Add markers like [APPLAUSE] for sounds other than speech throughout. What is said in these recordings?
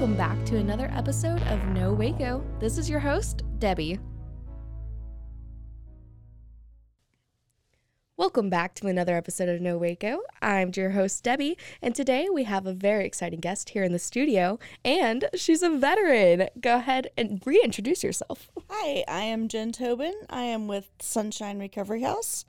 Welcome back to another episode of No Waco. This is your host, Debbie. Welcome back to another episode of No Waco. I'm your host, Debbie, and today we have a very exciting guest here in the studio, and she's a veteran. Go ahead and reintroduce yourself. Hi, I am Jen Tobin. I am with Sunshine Recovery House.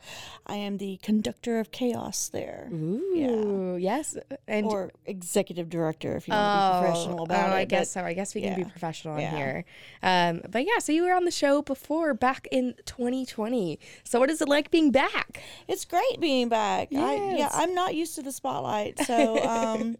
I am the conductor of chaos there. Ooh, yes. And Or executive director if you want to be professional about oh, it. I guess so. I guess we can be yeah. professional in Yeah. here. Um, but yeah, so you were on the show before back in 2020. So what is it like being back? It's great being back. I, yeah, I'm not used to the spotlight. So, [LAUGHS] um,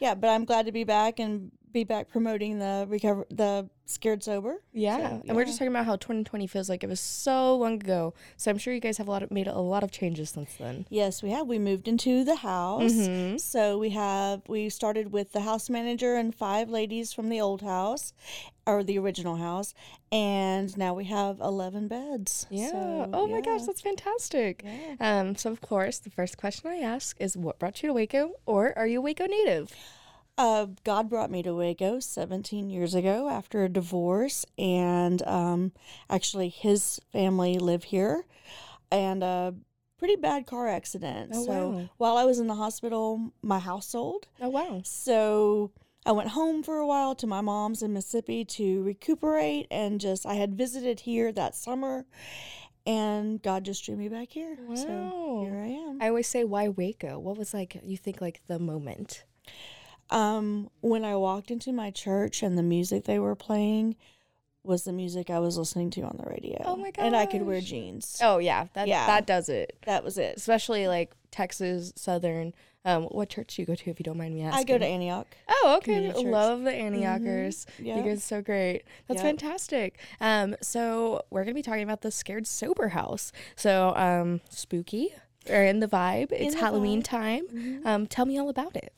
yeah, but I'm glad to be back and be back promoting the recover the scared sober. Yeah. So, And we're just talking about how 2020 feels like it was so long ago. So I'm sure you guys have a lot of made a lot of changes since then. Yes, we have. We moved into the house. Mm-hmm. So we have we started with the house manager and five ladies from the old house or the original house and now we have 11 beds. Yeah. So, oh my gosh, that's fantastic. Yeah. Um, so of course, the first question I ask is what brought you to Waco or are you a Waco native? Uh, God brought me to Waco 17 years ago after a divorce, and um, actually, his family live here, and a pretty bad car accident. Oh, so wow. while I was in the hospital, my house sold. Oh wow. So I went home for a while to my mom's in Mississippi to recuperate, and just I had visited here that summer, and God just drew me back here. Wow. So here I am. I always say why Waco? What was like you think like the moment? Um, when I walked into my church and the music they were playing was the music I was listening to on the radio. Oh my god! And I could wear jeans. Oh yeah, that Yeah. that does it. That was it. Especially like Texas Southern. Um, what church do you go to if you don't mind me asking? I go to Antioch. Oh, okay. Love the Antiochers. Yeah. You guys are so great. That's Yep. fantastic. Um, so we're gonna be talking about the Scared Sober House. So, um, spooky or in the vibe. It's the Halloween vibe. Mm-hmm. time. Um, tell me all about it.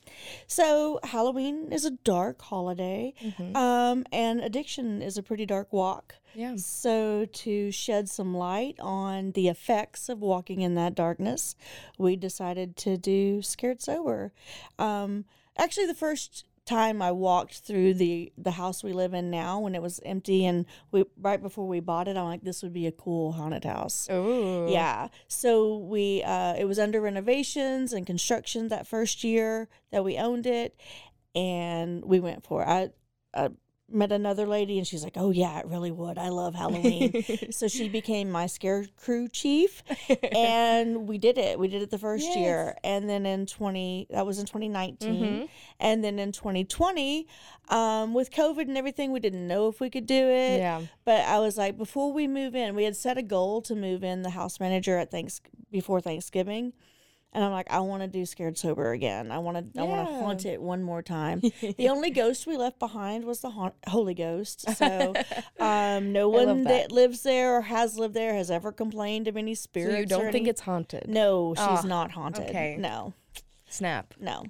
So Halloween is a dark holiday, um, and addiction is a pretty dark walk. Yeah. So to shed some light on the effects of walking in that darkness, we decided to do Scared Sober. Um, actually, the first time I walked through the the house we live in now, when it was empty, and we right before we bought it, I'm like, this would be a cool haunted house. Oh. Yeah. So we uh it was under renovations and construction that first year that we owned it and we went for it. I, I met another lady and she's like, "Oh yeah, it really would. I love Halloween." [LAUGHS] so she became my scare crew chief [LAUGHS] and we did it. We did it the first year. And then in 20 that was in 2019. Mhm. And then in 2020 um with COVID and everything, we didn't know if we could do it. Yeah. But I was like, before we move in, we had set a goal to move in the house manager at thanks before Thanksgiving. And I'm like, I want to do scared sober again. I want to, I want to haunt it one more time. [LAUGHS] the only ghost we left behind was the haunt, Holy Ghost. [LAUGHS] So, um, no one that. that. lives there or has lived there has ever complained of any So spirits. you don't think any- it's haunted? No, she's Ah, not haunted. okay. No, Snap. no,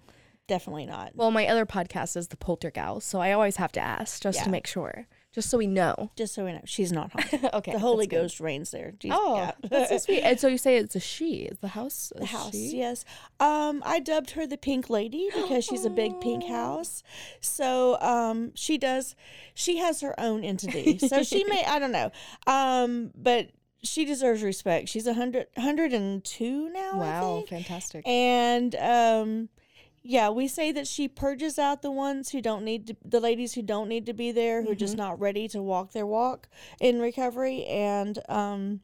definitely not. Well, my other podcast is the Poltergeist, so I always have to ask just to make sure, just so we know. Just so we know, she's not haunted. [LAUGHS] okay. the Holy good. Ghost reigns there. Jeez, Oh, yeah. [LAUGHS] that's so sweet. And so you say it's a she. Is the house The house, she? yes. Um, I dubbed her the Pink Lady because she's a big pink [GASPS] house. So, um, she does. She has her own entity. So she may. I don't know. Um, but she deserves respect. She's a hundred, hundred and two now. Wow, fantastic. And um, yeah, we say that she purges out the ones who don't need to, the ladies who don't need to be there, who are just not ready to walk their walk in recovery. And um,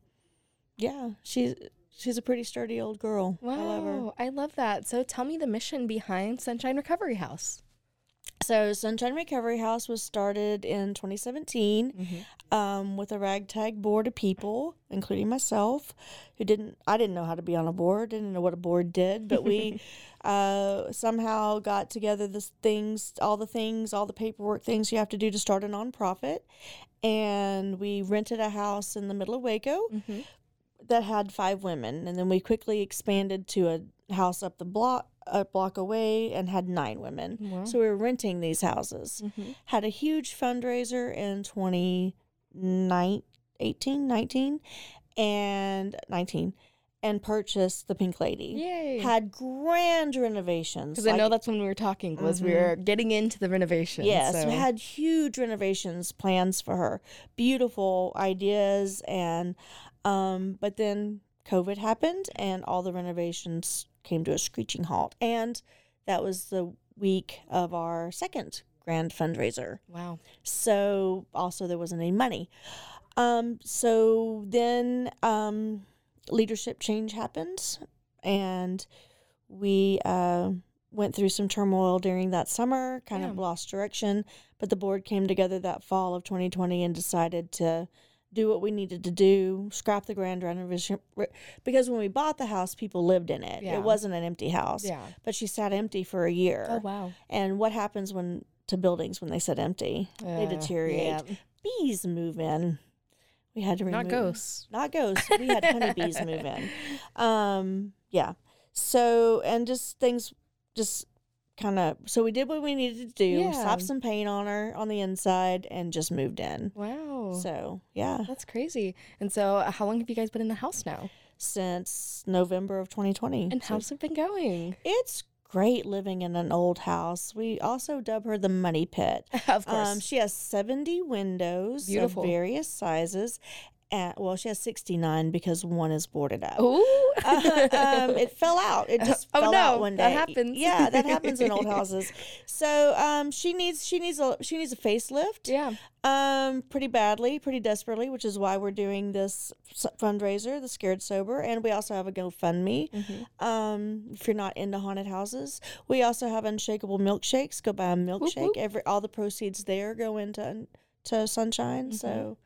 yeah, she's she's a pretty sturdy old girl. I love. Wow, I love that. So tell me the mission behind Sunshine Recovery House. So Sunshine Recovery House was started in 2017 um, with a ragtag board of people, including myself, who didn't. I didn't know how to be on a board. Didn't know what a board did, but we [LAUGHS] uh, somehow got together the things, all the things, all the paperwork things you have to do to start a nonprofit, and we rented a house in the middle of Waco that had five women, and then we quickly expanded to a house up the block, a block away, and had nine women. Wow. So we were renting these houses. Mm-hmm. Had a huge fundraiser in 2018, 19, and 19, and purchased the Pink Lady. Yay. Had grand renovations. Because I know that's when we were talking was we Mhm. were getting into the renovations. Yes, so. we had huge renovations plans for her. Beautiful ideas and um but then COVID happened and all the renovations came to a screeching halt. And that was the week of our second grand fundraiser. wow. So also there wasn't any money. Um so then um leadership change happened and we uh went through some turmoil during that summer, kind Yeah. of lost direction, but the board came together that fall of 2020 and decided to do what we needed to do, scrap the grand renovation because when we bought the house, people lived in it. Yeah. It wasn't an empty house. Yeah. But she sat empty for a year. Oh wow. And what happens when to buildings when they sit empty? they Uh, deteriorate. yeah. Bees move in. We had to remove Not ghosts. Not ghosts. We had [LAUGHS] honeybees move in. Um, yeah. So and just things just kind of so we did what we needed to do. Yeah. Slapped some paint on her on the inside and just moved in. Wow. So yeah, That's crazy. And so, uh, how long have you guys been in the house now? since November of 2020. And So how's it been going? it's great living in an old house. We also dub her the money pit. [LAUGHS] of course. Um, she has 70 windows Beautiful. of various sizes. And, well, she has 69 because one is boarded up. Ooh. [LAUGHS] Uh, um, it fell out. It just Oh, fell no, out one day. that happens. Yeah, that happens in old houses. [LAUGHS] So um, she needs she needs a she needs a facelift. yeah. Um, pretty badly, pretty desperately, which is why we're doing this fundraiser, the Scared Sober, and we also have a GoFundMe. Mm-hmm. Um, if you're not into haunted houses, we also have unshakable milkshakes. Go buy a milkshake. whoop. Every all the proceeds there go into to Sunshine. Mm-hmm. So,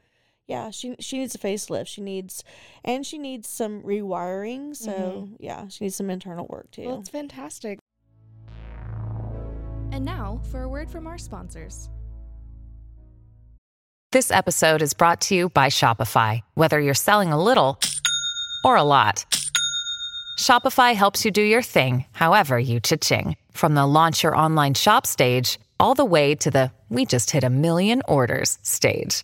yeah, she she needs a facelift. She needs, and she needs some rewiring. So yeah, she needs some internal work too. Mm-hmm. Well, it's fantastic. And now for a word from our sponsors. This episode is brought to you by Shopify. Whether you're selling a little or a lot, Shopify helps you do your thing, however you cha-ching. From the launch your online shop stage, all the way to the we just hit a million orders stage.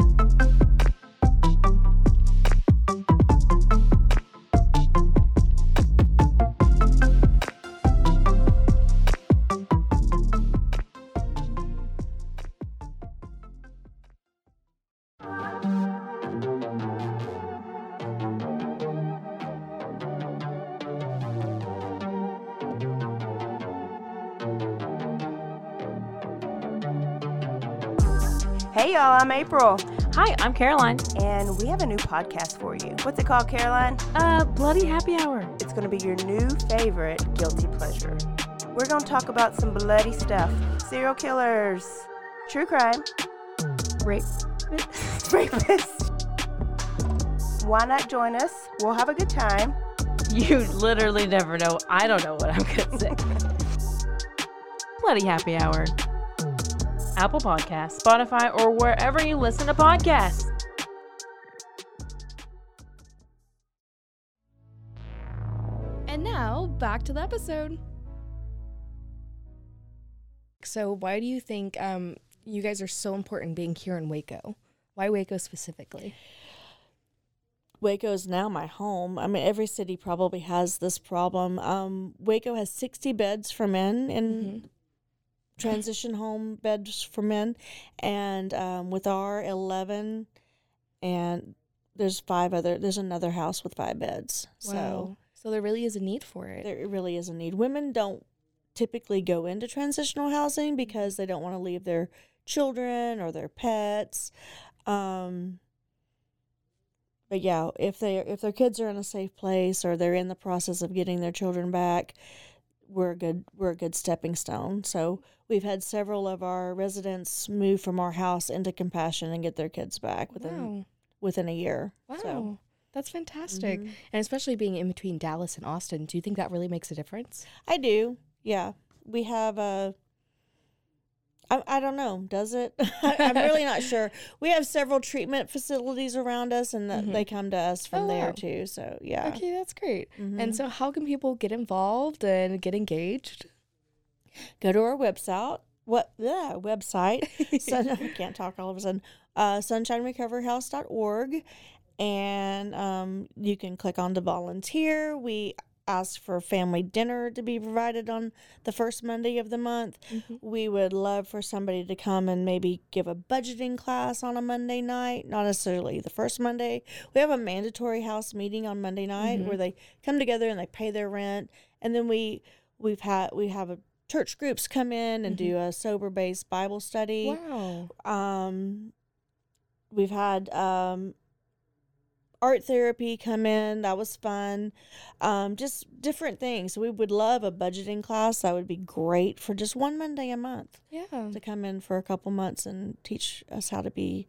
Hey y'all, I'm April, Hi, I'm Caroline. and we have a new podcast for you. What's it called, Caroline? Uh, Bloody Happy Hour. It's going to be your new favorite guilty pleasure. We're going to talk about some bloody stuff serial killers, true crime, Rape. [LAUGHS] rapists. Why not join us? We'll have a good time. You literally never know. I don't know what I'm gonna say. [LAUGHS] Bloody Happy Hour. Apple Podcasts, Spotify, or wherever you listen to podcasts. And now back to the episode. So, why do you think um, you guys are so important being here in Waco? Why Waco specifically? Waco is now my home. I mean, every city probably has this problem. Um, Waco has 60 beds for men in transition home beds for men, and um, with our 11, and there's five other. There's another house with five beds. So Wow. So there really is a need for it. there really is a need. Women don't typically go into transitional housing because they don't want to leave their children or their pets. Um, but yeah, if they if their kids are in a safe place or they're in the process of getting their children back, we're a good we're a good stepping stone. So we've had several of our residents move from our house into compassion and get their kids back within wow. within a year. Wow. So That's fantastic. Mhm. And especially being in between Dallas and Austin, do you think that really makes a difference? I do. Yeah. We have a. I, I don't know. Does it? [LAUGHS] [LAUGHS] I, I'm really not sure. We have several treatment facilities around us, and that Mhm. they come to us from Oh, there wow. too. So yeah. Okay, that's great. Mhm. And so, how can people get involved and get engaged? Go to our website. What? Yeah, website. [LAUGHS] Sun, I can't talk all of a sudden. Uh, sunshinerecoveryhouse.org, and um, you can click on to volunteer. We ask for family dinner to be provided on the first Monday of the month. We would love for somebody to come and maybe give a budgeting class on a Monday night, not necessarily the first Monday. We have a mandatory house meeting on Monday night where they come together and they pay their rent, and then we we've had we have a church groups come in and do a sober based Bible study. Wow. Um, we've had um, art therapy come in. That was fun. Um, just different things. We would love a budgeting class. That would be great for just one Monday a month Yeah. to come in for a couple months and teach us how to be,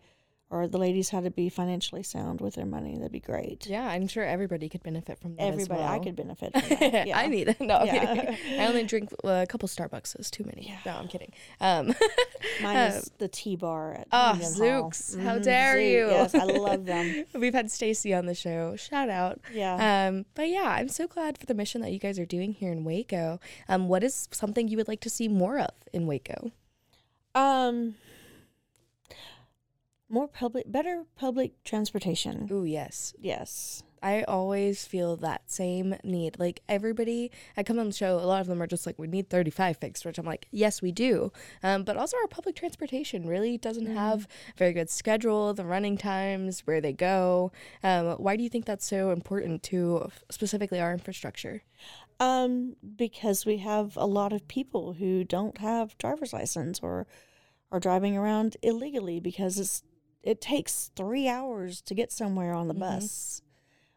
or the ladies how to be financially sound with their money. That'd be great. Yeah, I'm sure everybody could benefit from that. as Everybody, I could benefit from that. [LAUGHS] Yeah. I need it. No, Yeah. [LAUGHS] I only drink uh, a couple Starbucks. It's too many. No, I'm kidding. Um, [LAUGHS] Mine is the T bar at Oh, Union Hall. Zooks. How Mhm, dare Zook. you? Yes, I love them. We've had Stacy on the show. Shout out. Yeah. Um, but yeah, I'm so glad for the mission that you guys are doing here in Waco. Um, what is something you would like to see more of in Waco? Um, more public, better public transportation. Ooh, yes. Yes. I always feel that same need. Like everybody, I come on the show, a lot of them are just like, we need 35 fixed, which I'm like, yes, we do. Um, but also, our public transportation really doesn't have a very good schedule, the running times, where they go. Um, why do you think that's so important to specifically our infrastructure? Um, because we have a lot of people who don't have driver's license or are driving around illegally because it's it takes three hours to get somewhere on the Mhm. bus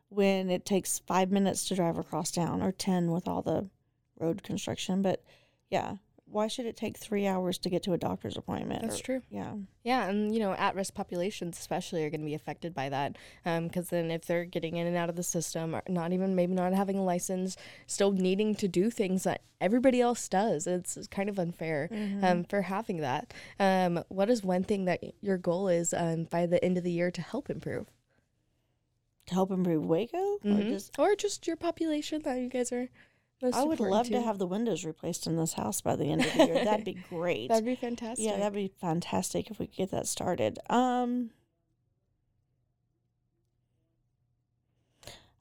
when it takes five minutes to drive across town or ten with all the road construction. But yeah, why should it take three hours to get to a doctor's appointment? That's or- true. Yeah. Yeah, and you know, at-risk populations especially are going to be affected by that, because then if they're getting in and out of the system, or not even maybe not having a license, still needing to do things that everybody else does, it's, kind of unfair um, for having that. Um, what is one thing that your goal is um, by the end of the year to help improve, To help improve Waco, or Mhm. just or just your population that you guys are? Most I would love to to? have the windows replaced in this house by the end of the year. That'd be [LAUGHS] great. That'd be fantastic. Yeah, that'd be fantastic if we could get that started. Um,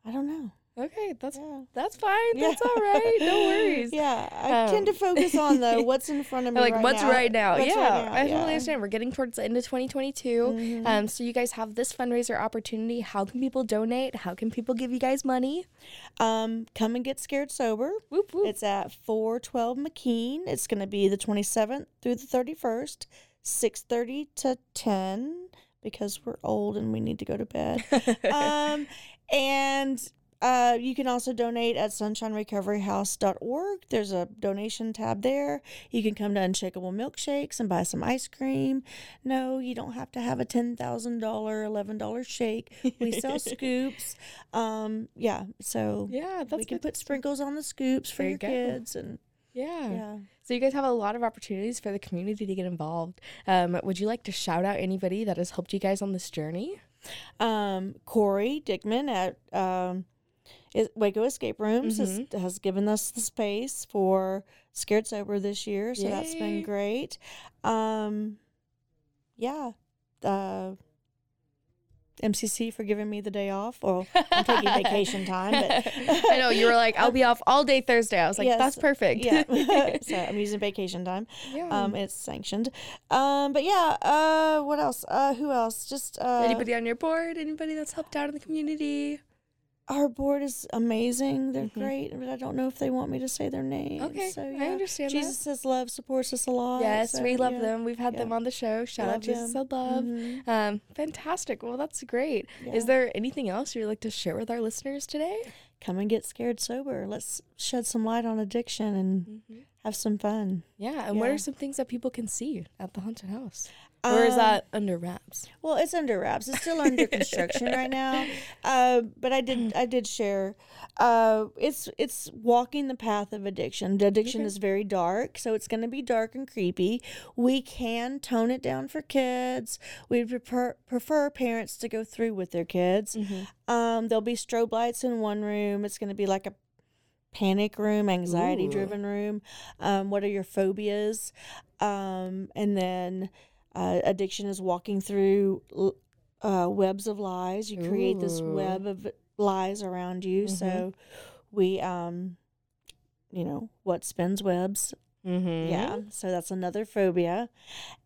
I don't know. Okay. That's Yeah. that's fine. Yeah. That's all right. No [LAUGHS] worries. Yeah, I tend to Um, focus on the [LAUGHS] what's in front of me. like right what's now. right now. What's yeah, right now, I totally yeah. understand. We're getting towards the end of 2022. Mhm. Um, so you guys have this fundraiser opportunity. How can people donate? How can people give you guys money? Um, come and get scared sober. Whoop whoop. It's at 412 McKean. It's going to be the 27th through the 31st, 6:30 to 10 because we're old and we need to go to bed. [LAUGHS] um, and uh, you can also donate at sunshinerecoveryhouse.org. There's a donation tab there. You can come to Unshakable Milkshakes and buy some ice cream. No, you don't have to have a $10,000, $11 shake. We sell [LAUGHS] scoops. Um, yeah, so yeah, we can good. put sprinkles on the scoops for There your you kids and Yeah. yeah. So you guys have a lot of opportunities for the community to get involved. Um, would you like to shout out anybody that has helped you guys on this journey? Um, Corey Dickman at um, is- Waco Escape Rooms has, Mm-hmm. has given us the space for Scared Sober this year, so that's been great. Um, yeah, uh, MCC for giving me the day off. Well, I'm taking vacation time, but [LAUGHS] I know you were like, I'll be off all day Thursday. I was like, Yes, that's perfect. yeah, [LAUGHS] [LAUGHS] so I'm using vacation time. yeah. Um, it's sanctioned. Um, but yeah. Uh, what else? Uh, who else? Just uh, anybody on your board? Anybody that's helped out in the community? Our board is amazing. They're Mhm. great, but I don't know if they want me to say their names. Okay, so, I yeah. understand that. Jesus says love supports us a lot. Yes, so, we love yeah. them. We've had them on the show. Shout out Love Jesus them. of Love. Mhm. Um, fantastic. Well, that's great. Is there anything else you'd like to share with our listeners today? Come and get scared sober. Let's shed some light on addiction and Mm-hmm. have some fun. Yeah, and what are some things that people can see at the haunted house? Or is Um, that under wraps? Well, it's under wraps. It's still under [LAUGHS] construction right now. Uh, but I did I did share. Uh, it's it's walking the path of addiction. The addiction Okay. is very dark, so it's going to be dark and creepy. We can tone it down for kids. We prefer prefer parents to go through with their kids. Um, there'll be strobe lights in one room. It's going to be like a panic room, anxiety driven room. Um, what are your phobias? Um, and then uh, addiction is walking through uh, webs of lies. You create this web of lies around you. So we, um, you know, what spins webs? Mm-hmm. Yeah. So that's another phobia.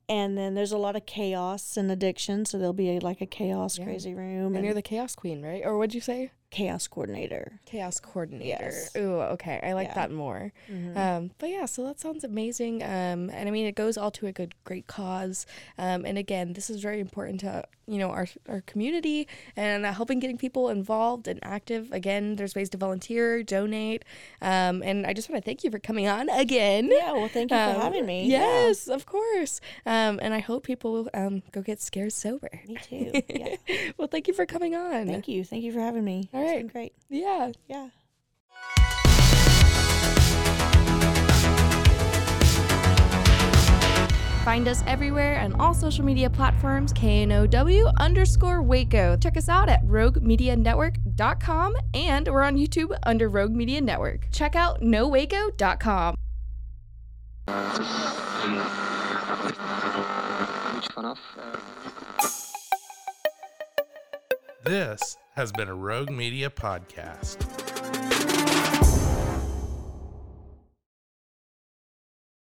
And then there's a lot of chaos and addiction. So there'll be a, like a chaos Yeah. crazy room And and, you're the chaos queen, right? Or what'd you say? Chaos coordinator. Chaos coordinator. Yes. Ooh, okay. I like Yeah. that more. Mhm. Um, but yeah, so that sounds amazing. Um, and I mean, it goes all to a good, great cause. Um, and again, this is very important to you know our our community and uh, helping getting people involved and active. Again, there's ways to volunteer, donate. Um, and I just want to thank you for coming on again. Yeah. Well, thank you for Um, having me. Yeah. Yes, of course. Um, and I hope people um, go get scared sober. Me too. Yeah. [LAUGHS] well, thank you for coming on. Thank you. Thank you for having me. All It's right. been great. Yeah. Yeah. Find us everywhere on all social media platforms, KNOW underscore Waco. Check us out at roguemedianetwork.com and we're on YouTube under Rogue Media Network. Check out nowaco.com. This has been a Rogue Media podcast.